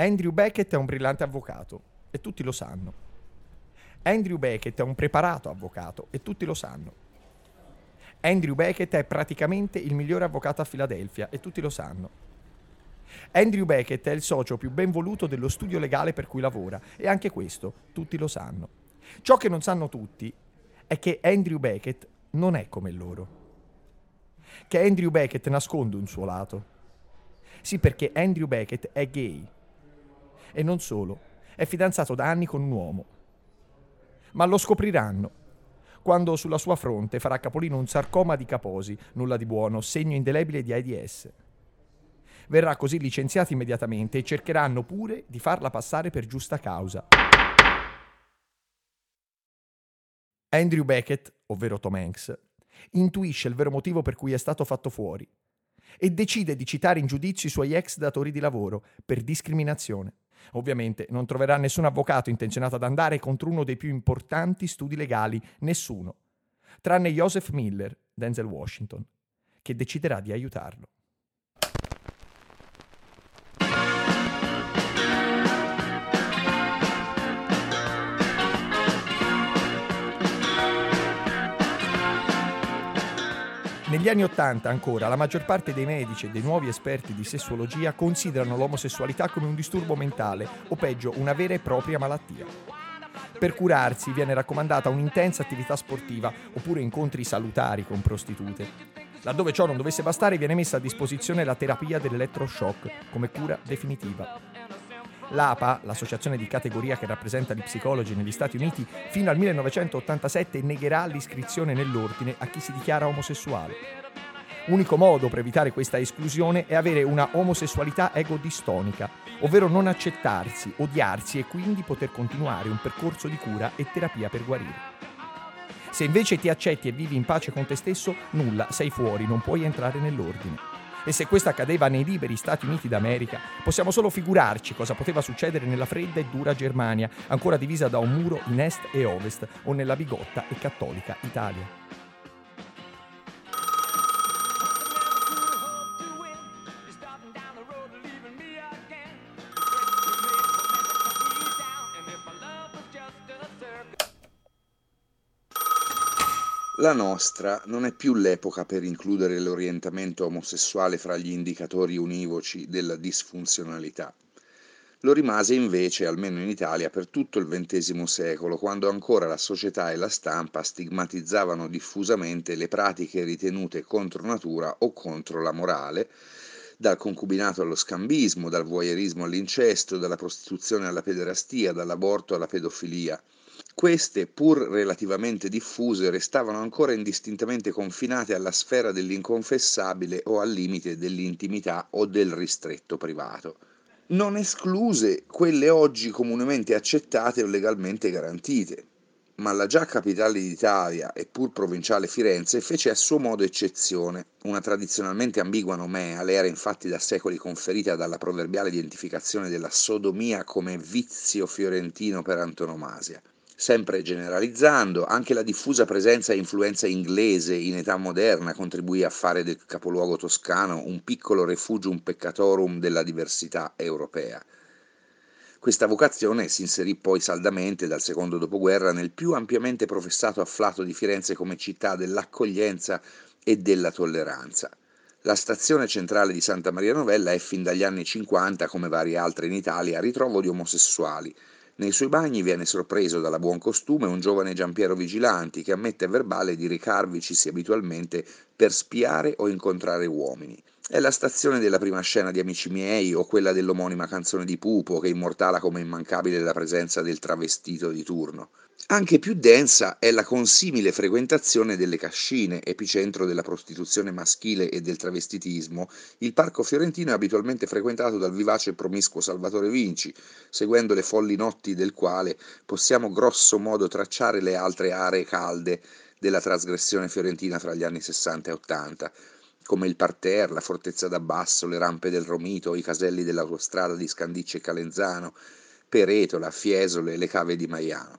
Andrew Beckett è un brillante avvocato e tutti lo sanno. Andrew Beckett è un preparato avvocato e tutti lo sanno. Andrew Beckett è praticamente il migliore avvocato a Filadelfia e tutti lo sanno. Andrew Beckett è il socio più ben voluto dello studio legale per cui lavora e anche questo tutti lo sanno. Ciò che non sanno tutti è che Andrew Beckett non è come loro. Che Andrew Beckett nasconde un suo lato. Sì, perché Andrew Beckett è gay. E non solo, è fidanzato da anni con un uomo. Ma lo scopriranno quando sulla sua fronte farà capolino un sarcoma di Kaposi, nulla di buono, segno indelebile di AIDS. Verrà così licenziato immediatamente e cercheranno pure di farla passare per giusta causa. Andrew Beckett, ovvero Tom Hanks, intuisce il vero motivo per cui è stato fatto fuori e decide di citare in giudizio i suoi ex datori di lavoro per discriminazione. Ovviamente non troverà nessun avvocato intenzionato ad andare contro uno dei più importanti studi legali, nessuno, tranne Joseph Miller, Denzel Washington, che deciderà di aiutarlo. Negli anni Ottanta ancora la maggior parte dei medici e dei nuovi esperti di sessuologia considerano l'omosessualità come un disturbo mentale o peggio una vera e propria malattia. Per curarsi viene raccomandata un'intensa attività sportiva oppure incontri salutari con prostitute. Laddove ciò non dovesse bastare viene messa a disposizione la terapia dell'elettroshock come cura definitiva. L'APA, l'associazione di categoria che rappresenta gli psicologi negli Stati Uniti, fino al 1987 negherà l'iscrizione nell'ordine a chi si dichiara omosessuale. Unico modo per evitare questa esclusione è avere una omosessualità egodistonica, ovvero non accettarsi, odiarsi e quindi poter continuare un percorso di cura e terapia per guarire. Se invece ti accetti e vivi in pace con te stesso, nulla, sei fuori, non puoi entrare nell'ordine. E se questo accadeva nei liberi Stati Uniti d'America, possiamo solo figurarci cosa poteva succedere nella fredda e dura Germania, ancora divisa da un muro in est e ovest, o nella bigotta e cattolica Italia. La nostra non è più l'epoca per includere l'orientamento omosessuale fra gli indicatori univoci della disfunzionalità. Lo rimase invece, almeno in Italia, per tutto il XX secolo, quando ancora la società e la stampa stigmatizzavano diffusamente le pratiche ritenute contro natura o contro la morale, dal concubinato allo scambismo, dal voyeurismo all'incesto, dalla prostituzione alla pederastia, dall'aborto alla pedofilia. Queste, pur relativamente diffuse, restavano ancora indistintamente confinate alla sfera dell'inconfessabile o al limite dell'intimità o del ristretto privato. Non escluse quelle oggi comunemente accettate o legalmente garantite, ma la già capitale d'Italia e pur provinciale Firenze fece a suo modo eccezione. Una tradizionalmente ambigua nomea le era infatti da secoli conferita dalla proverbiale identificazione della sodomia come vizio fiorentino per antonomasia. Sempre generalizzando, anche la diffusa presenza e influenza inglese in età moderna contribuì a fare del capoluogo toscano un piccolo refugium peccatorum della diversità europea. Questa vocazione si inserì poi saldamente dal secondo dopoguerra nel più ampiamente professato afflato di Firenze come città dell'accoglienza e della tolleranza. La stazione centrale di Santa Maria Novella è fin dagli anni 50, come varie altre in Italia, ritrovo di omosessuali, nei suoi bagni viene sorpreso dalla buon costume un giovane Giampiero Vigilanti che ammette a verbale di recarvicisi abitualmente per spiare o incontrare uomini. È la stazione della prima scena di Amici miei o quella dell'omonima canzone di Pupo che immortala come immancabile la presenza del travestito di turno. Anche più densa è la consimile frequentazione delle cascine, epicentro della prostituzione maschile e del travestitismo. Il parco fiorentino è abitualmente frequentato dal vivace e promiscuo Salvatore Vinci, seguendo le folli notti del quale possiamo grosso modo tracciare le altre aree calde della trasgressione fiorentina fra gli anni 60 e 80 come il parterre, la fortezza d'Abbasso, le rampe del Romito, i caselli dell'autostrada di Scandicci e Calenzano, Peretola, Fiesole le cave di Maiano.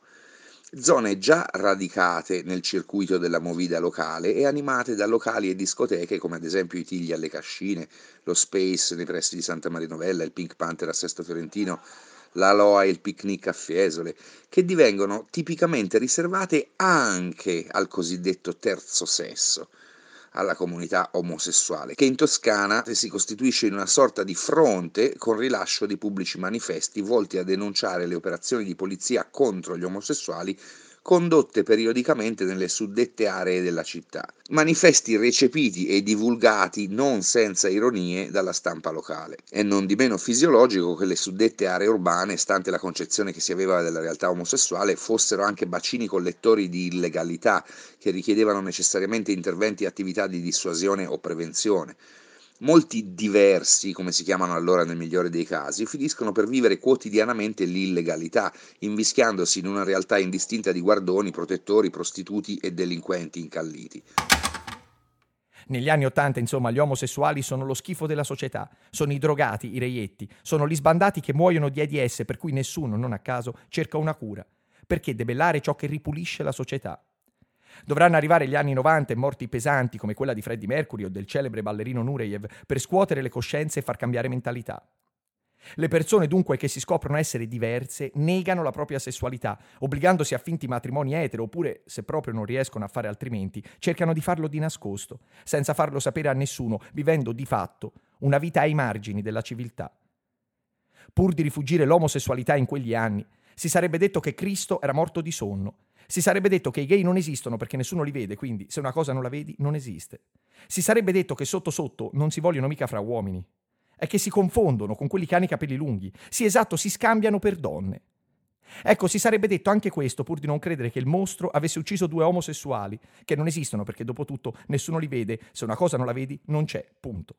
zone già radicate nel circuito della movida locale e animate da locali e discoteche come ad esempio i Tigli alle Cascine, lo Space nei pressi di Santa Maria Novella, il Pink Panther a Sesto Fiorentino, la Loa e il Picnic a Fiesole, che divengono tipicamente riservate anche al cosiddetto terzo sesso alla comunità omosessuale, che in Toscana si costituisce in una sorta di fronte con rilascio di pubblici manifesti volti a denunciare le operazioni di polizia contro gli omosessuali condotte periodicamente nelle suddette aree della città. Manifesti recepiti e divulgati non senza ironie dalla stampa locale. È non di meno fisiologico che le suddette aree urbane, stante la concezione che si aveva della realtà omosessuale, fossero anche bacini collettori di illegalità che richiedevano necessariamente interventi e attività di dissuasione o prevenzione molti diversi, come si chiamano allora nel migliore dei casi, finiscono per vivere quotidianamente l'illegalità, invischiandosi in una realtà indistinta di guardoni, protettori, prostituti e delinquenti incalliti. Negli anni Ottanta, insomma, gli omosessuali sono lo schifo della società, sono i drogati, i reietti, sono gli sbandati che muoiono di AIDS per cui nessuno, non a caso, cerca una cura. Perché debellare ciò che ripulisce la società? Dovranno arrivare gli anni 90 e morti pesanti come quella di Freddie Mercury o del celebre ballerino Nureyev per scuotere le coscienze e far cambiare mentalità. Le persone dunque che si scoprono essere diverse negano la propria sessualità, obbligandosi a finti matrimoni etero oppure, se proprio non riescono a fare altrimenti, cercano di farlo di nascosto, senza farlo sapere a nessuno, vivendo di fatto una vita ai margini della civiltà. Pur di rifugire l'omosessualità in quegli anni, si sarebbe detto che Cristo era morto di sonno si sarebbe detto che i gay non esistono perché nessuno li vede, quindi se una cosa non la vedi, non esiste. Si sarebbe detto che sotto sotto non si vogliono mica fra uomini. È che si confondono con quelli che hanno i capelli lunghi. Sì, esatto, si scambiano per donne. Ecco, si sarebbe detto anche questo pur di non credere che il mostro avesse ucciso due omosessuali, che non esistono perché dopo tutto nessuno li vede, se una cosa non la vedi non c'è, punto.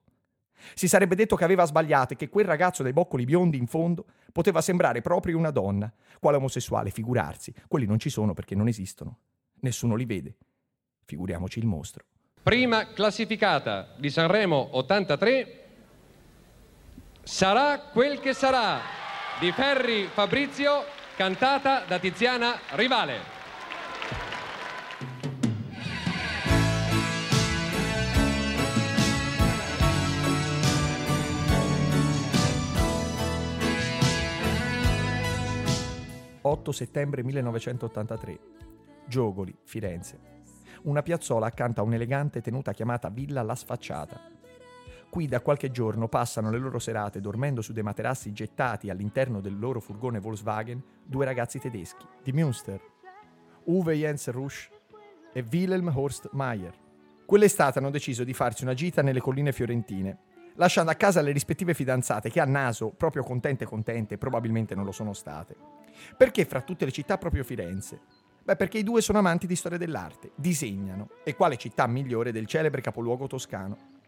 Si sarebbe detto che aveva sbagliato e che quel ragazzo dai boccoli biondi in fondo poteva sembrare proprio una donna. Quale omosessuale, figurarsi. Quelli non ci sono perché non esistono. Nessuno li vede. Figuriamoci il mostro. Prima classificata di Sanremo 83 sarà quel che sarà di Ferri Fabrizio, cantata da Tiziana Rivale. 8 settembre 1983. Giogoli, Firenze. Una piazzola accanto a un'elegante tenuta chiamata Villa La Sfacciata. Qui da qualche giorno passano le loro serate dormendo su dei materassi gettati all'interno del loro furgone Volkswagen due ragazzi tedeschi, di Münster, Uwe Jens Rusch e Wilhelm Horst Mayer. Quell'estate hanno deciso di farsi una gita nelle colline fiorentine, lasciando a casa le rispettive fidanzate che a naso, proprio contente contente, probabilmente non lo sono state. Perché fra tutte le città proprio Firenze? Beh, perché i due sono amanti di storia dell'arte, disegnano. E quale città migliore del celebre capoluogo toscano?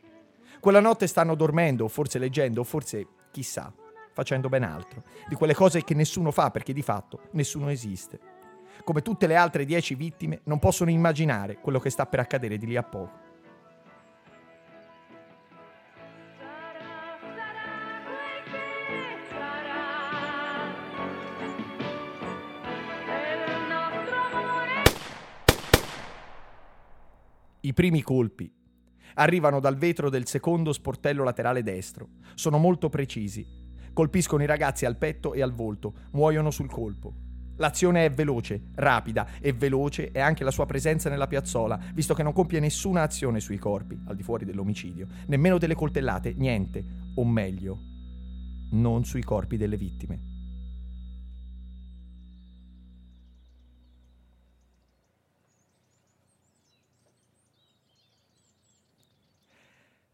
Quella notte stanno dormendo, o forse leggendo, o forse, chissà, facendo ben altro. Di quelle cose che nessuno fa perché di fatto nessuno esiste. Come tutte le altre dieci vittime, non possono immaginare quello che sta per accadere di lì a poco. I primi colpi arrivano dal vetro del secondo sportello laterale destro. Sono molto precisi. Colpiscono i ragazzi al petto e al volto, muoiono sul colpo. L'azione è veloce, rapida e veloce è anche la sua presenza nella piazzola, visto che non compie nessuna azione sui corpi, al di fuori dell'omicidio, nemmeno delle coltellate, niente, o meglio, non sui corpi delle vittime.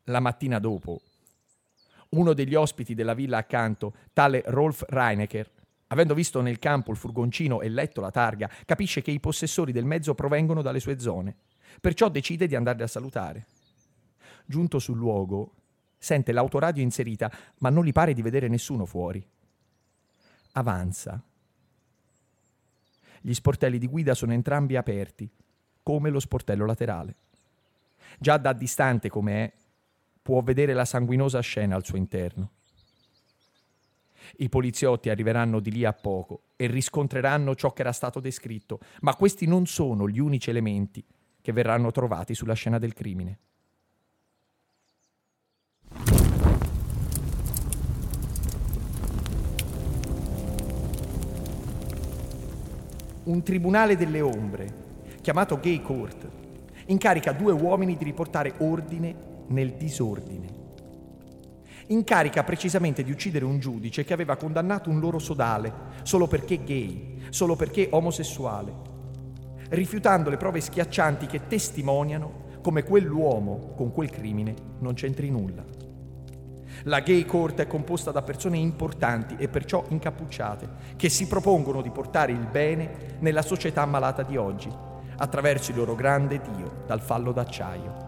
La mattina dopo, uno degli ospiti della villa accanto, tale Rolf Reinecker, avendo visto nel campo il furgoncino e letto la targa, capisce che i possessori del mezzo provengono dalle sue zone. Perciò decide di andarli a salutare. Giunto sul luogo, sente l'autoradio inserita, ma non gli pare di vedere nessuno fuori. Avanza. Gli sportelli di guida sono entrambi aperti, come lo sportello laterale. Già da distante come è, può vedere la sanguinosa scena al suo interno. I poliziotti arriveranno di lì a poco e riscontreranno ciò che era stato descritto, ma questi non sono gli unici elementi che verranno trovati sulla scena del crimine. Un tribunale delle ombre, chiamato Gay Court, incarica due uomini di riportare ordine nel disordine. Incarica precisamente di uccidere un giudice che aveva condannato un loro sodale solo perché gay, solo perché omosessuale, rifiutando le prove schiaccianti che testimoniano come quell'uomo con quel crimine non c'entri nulla. La gay court è composta da persone importanti e perciò incappucciate, che si propongono di portare il bene nella società malata di oggi, attraverso il loro grande Dio dal fallo d'acciaio.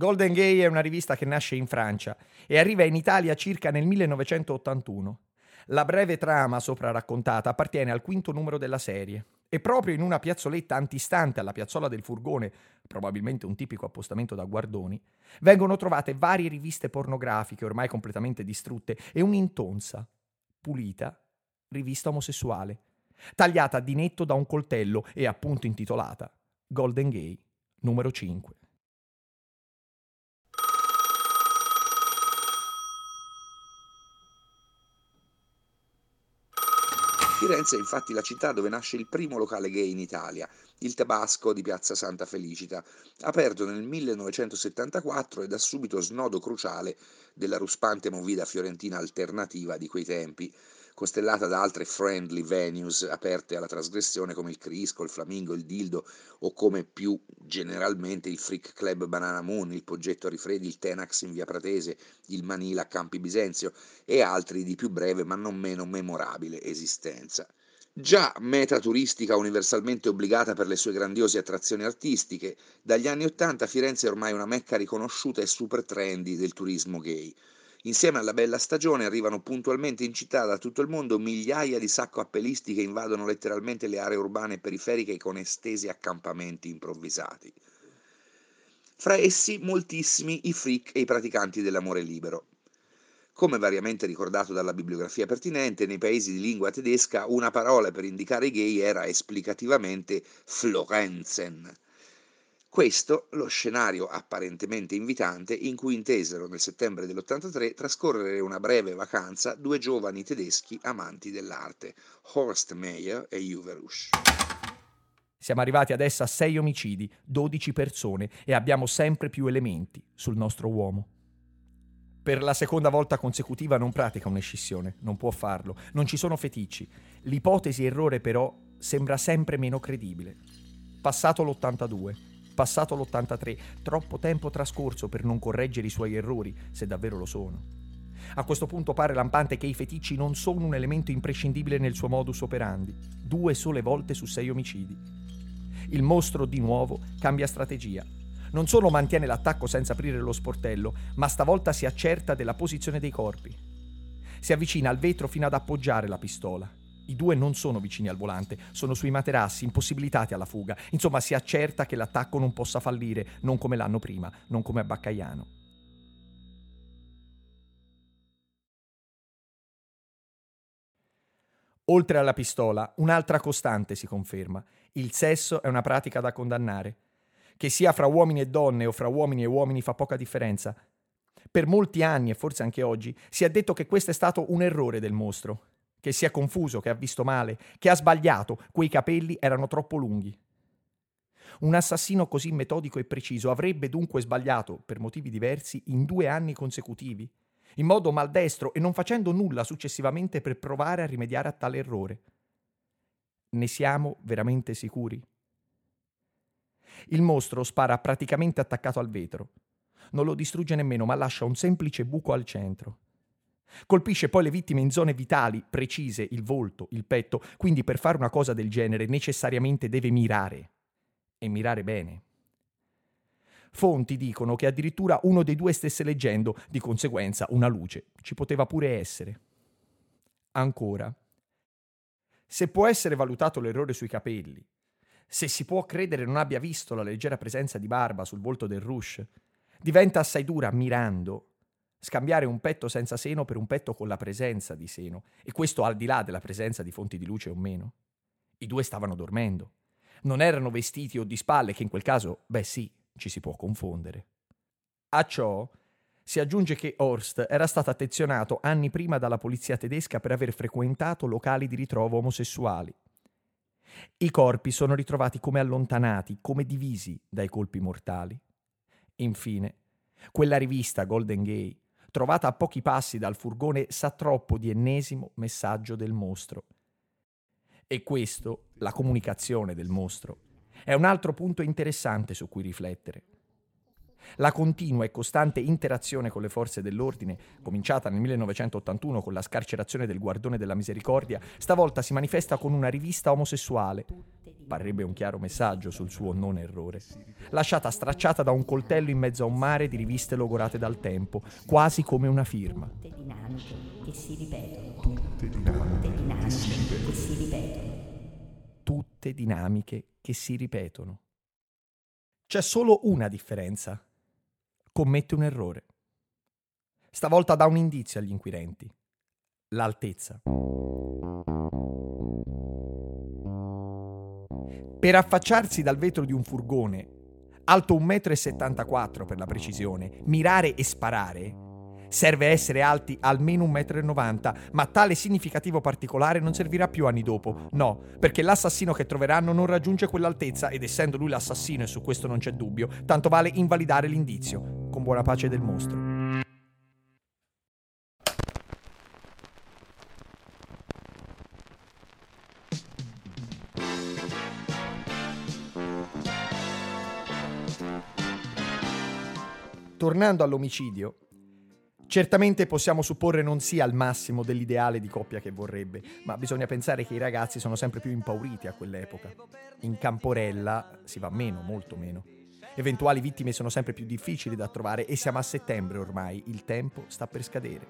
Golden Gay è una rivista che nasce in Francia e arriva in Italia circa nel 1981. La breve trama sopra raccontata appartiene al quinto numero della serie e proprio in una piazzoletta antistante alla piazzola del furgone, probabilmente un tipico appostamento da guardoni, vengono trovate varie riviste pornografiche ormai completamente distrutte e un'intonsa, pulita, rivista omosessuale, tagliata di netto da un coltello e appunto intitolata Golden Gay numero 5. Firenze è infatti la città dove nasce il primo locale gay in Italia, il Tabasco di Piazza Santa Felicita, aperto nel 1974 e da subito snodo cruciale della ruspante movida fiorentina alternativa di quei tempi, costellata da altre friendly venues aperte alla trasgressione come il Crisco, il Flamingo, il Dildo o come più generalmente il Freak Club Banana Moon, il Poggetto Rifredi, il Tenax in via Pratese, il Manila a Campi Bisenzio e altri di più breve ma non meno memorabile esistenza. Già meta turistica universalmente obbligata per le sue grandiose attrazioni artistiche, dagli anni Ottanta Firenze è ormai una mecca riconosciuta e super trendy del turismo gay. Insieme alla bella stagione arrivano puntualmente in città da tutto il mondo migliaia di sacco-appelisti che invadono letteralmente le aree urbane periferiche con estesi accampamenti improvvisati. Fra essi moltissimi i freak e i praticanti dell'amore libero. Come variamente ricordato dalla bibliografia pertinente, nei paesi di lingua tedesca una parola per indicare i gay era esplicativamente Florenzen, questo lo scenario apparentemente invitante in cui intesero nel settembre dell'83 trascorrere una breve vacanza due giovani tedeschi amanti dell'arte, Horst Meyer e Uwe Rusch. Siamo arrivati adesso a 6 omicidi, 12 persone e abbiamo sempre più elementi sul nostro uomo. Per la seconda volta consecutiva non pratica un'escissione, non può farlo, non ci sono feticci. L'ipotesi errore però sembra sempre meno credibile. Passato l'82, passato l'83, troppo tempo trascorso per non correggere i suoi errori, se davvero lo sono. A questo punto pare lampante che i feticci non sono un elemento imprescindibile nel suo modus operandi, due sole volte su sei omicidi. Il mostro, di nuovo, cambia strategia. Non solo mantiene l'attacco senza aprire lo sportello, ma stavolta si accerta della posizione dei corpi. Si avvicina al vetro fino ad appoggiare la pistola. I due non sono vicini al volante, sono sui materassi, impossibilitati alla fuga. Insomma, si accerta che l'attacco non possa fallire, non come l'anno prima, non come a Baccaiano. Oltre alla pistola, un'altra costante si conferma. Il sesso è una pratica da condannare. Che sia fra uomini e donne o fra uomini e uomini fa poca differenza. Per molti anni, e forse anche oggi, si è detto che questo è stato un errore del mostro, che si è confuso, che ha visto male, che ha sbagliato, quei capelli erano troppo lunghi. Un assassino così metodico e preciso avrebbe dunque sbagliato, per motivi diversi, in due anni consecutivi, in modo maldestro e non facendo nulla successivamente per provare a rimediare a tale errore. Ne siamo veramente sicuri? Il mostro spara praticamente attaccato al vetro. Non lo distrugge nemmeno, ma lascia un semplice buco al centro. Colpisce poi le vittime in zone vitali, precise, il volto, il petto, quindi per fare una cosa del genere necessariamente deve mirare. E mirare bene. Fonti dicono che addirittura uno dei due stesse leggendo, di conseguenza una luce ci poteva pure essere. Ancora, se può essere valutato l'errore sui capelli, se si può credere non abbia visto la leggera presenza di barba sul volto del Rush, diventa assai dura mirando scambiare un petto senza seno per un petto con la presenza di seno, e questo al di là della presenza di fonti di luce o meno. I due stavano dormendo. Non erano vestiti o di spalle, che in quel caso, beh sì, ci si può confondere. A ciò si aggiunge che Horst era stato attenzionato anni prima dalla polizia tedesca per aver frequentato locali di ritrovo omosessuali. I corpi sono ritrovati come allontanati, come divisi dai colpi mortali. Infine, quella rivista Golden Gay, trovata a pochi passi dal furgone, sa troppo di ennesimo messaggio del mostro. E questo, la comunicazione del mostro, è un altro punto interessante su cui riflettere. La continua e costante interazione con le forze dell'ordine, cominciata nel 1981 con la scarcerazione del Guardone della Misericordia, stavolta si manifesta con una rivista omosessuale. Parrebbe un chiaro messaggio sul suo non errore. Lasciata stracciata da un coltello in mezzo a un mare di riviste logorate dal tempo, quasi come una firma. Tutte dinamiche che si ripetono. Tutte dinamiche che si ripetono. Tutte dinamiche che si ripetono. C'è solo una differenza commette un errore. Stavolta dà un indizio agli inquirenti. L'altezza. Per affacciarsi dal vetro di un furgone, alto 1,74 m per la precisione, mirare e sparare, serve essere alti almeno 1,90 m, ma tale significativo particolare non servirà più anni dopo. No, perché l'assassino che troveranno non raggiunge quell'altezza ed essendo lui l'assassino e su questo non c'è dubbio, tanto vale invalidare l'indizio, con buona pace del mostro. Tornando all'omicidio, Certamente possiamo supporre non sia al massimo dell'ideale di coppia che vorrebbe, ma bisogna pensare che i ragazzi sono sempre più impauriti a quell'epoca. In Camporella si va meno, molto meno. Eventuali vittime sono sempre più difficili da trovare e siamo a settembre ormai, il tempo sta per scadere.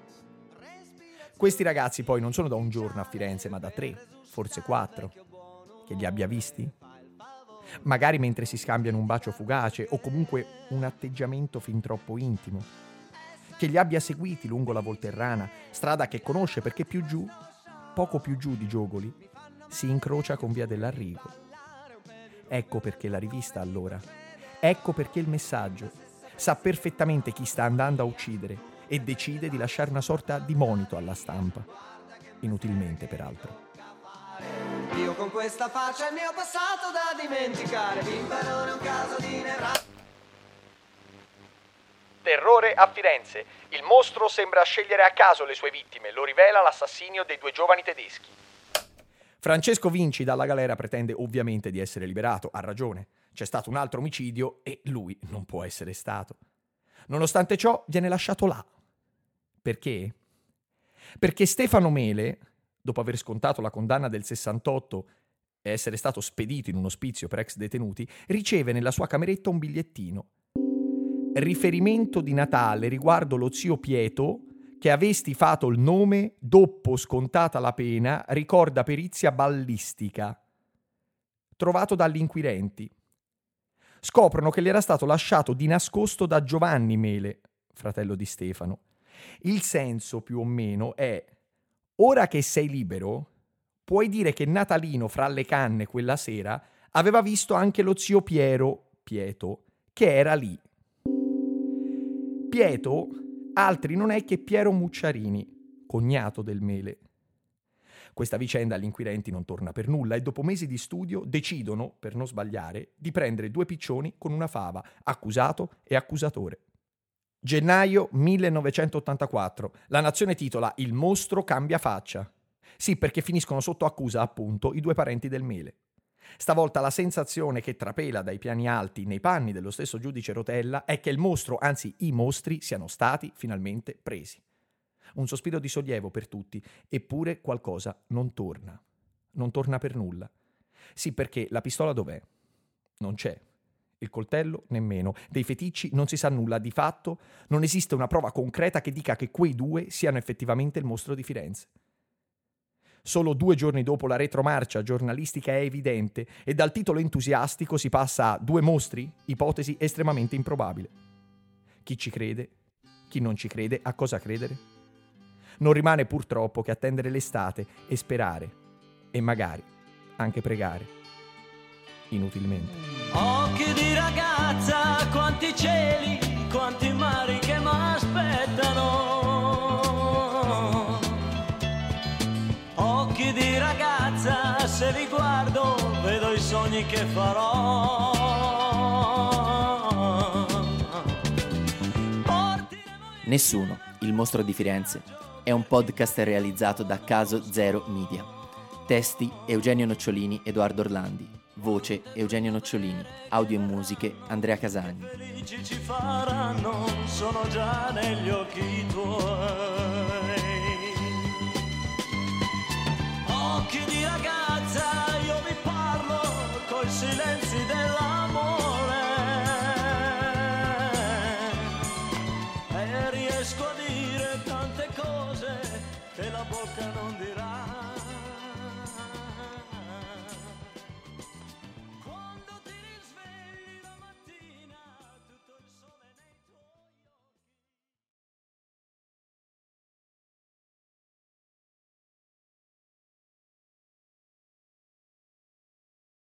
Questi ragazzi poi non sono da un giorno a Firenze, ma da tre, forse quattro. Che li abbia visti? Magari mentre si scambiano un bacio fugace o comunque un atteggiamento fin troppo intimo che li abbia seguiti lungo la Volterrana, strada che conosce perché più giù, poco più giù di Giogoli, si incrocia con Via dell'Arrigo. Ecco perché la rivista allora, ecco perché il messaggio, sa perfettamente chi sta andando a uccidere e decide di lasciare una sorta di monito alla stampa, inutilmente peraltro. Io con questa faccia il mio passato da dimenticare, Bimba non è un caso di nevra. Terrore a Firenze. Il mostro sembra scegliere a caso le sue vittime, lo rivela l'assassinio dei due giovani tedeschi. Francesco Vinci dalla galera pretende ovviamente di essere liberato, ha ragione. C'è stato un altro omicidio e lui non può essere stato. Nonostante ciò, viene lasciato là. Perché? Perché Stefano Mele, dopo aver scontato la condanna del 68 e essere stato spedito in un ospizio per ex detenuti, riceve nella sua cameretta un bigliettino. Riferimento di Natale riguardo lo zio Pieto che avesti fatto il nome dopo scontata la pena ricorda perizia ballistica. Trovato dagli inquirenti. Scoprono che gli era stato lasciato di nascosto da Giovanni Mele fratello di Stefano. Il senso più o meno è ora che sei libero puoi dire che Natalino fra le canne quella sera aveva visto anche lo zio Piero Pieto che era lì Pieto altri non è che Piero Mucciarini, cognato del Mele. Questa vicenda agli inquirenti non torna per nulla e dopo mesi di studio decidono, per non sbagliare, di prendere due piccioni con una fava, accusato e accusatore. Gennaio 1984. La nazione titola Il mostro cambia faccia. Sì, perché finiscono sotto accusa, appunto, i due parenti del Mele. Stavolta la sensazione che trapela dai piani alti nei panni dello stesso giudice Rotella è che il mostro, anzi i mostri, siano stati finalmente presi. Un sospiro di sollievo per tutti, eppure qualcosa non torna. Non torna per nulla. Sì, perché la pistola dov'è? Non c'è. Il coltello nemmeno. Dei feticci non si sa nulla. Di fatto non esiste una prova concreta che dica che quei due siano effettivamente il mostro di Firenze. Solo due giorni dopo la retromarcia giornalistica è evidente e dal titolo entusiastico si passa a due mostri, ipotesi estremamente improbabile. Chi ci crede? Chi non ci crede? A cosa credere? Non rimane purtroppo che attendere l'estate e sperare e magari anche pregare. Inutilmente. Occhi di ragazza, quanti cieli, quanti mari che mi aspettano. Occhi di ragazza, se li guardo, vedo i sogni che farò. Nessuno, il mostro di Firenze, è un podcast realizzato da Caso Zero Media. Testi Eugenio Nocciolini, Edoardo Orlandi. Voce Eugenio Nocciolini, audio e musiche Andrea Casani. Felici Ci faranno, sono già negli occhi tuoi. Occhi di ragazza, io vi parlo coi silenzi dell'amore. E riesco a dire tante cose che la bocca non dirà.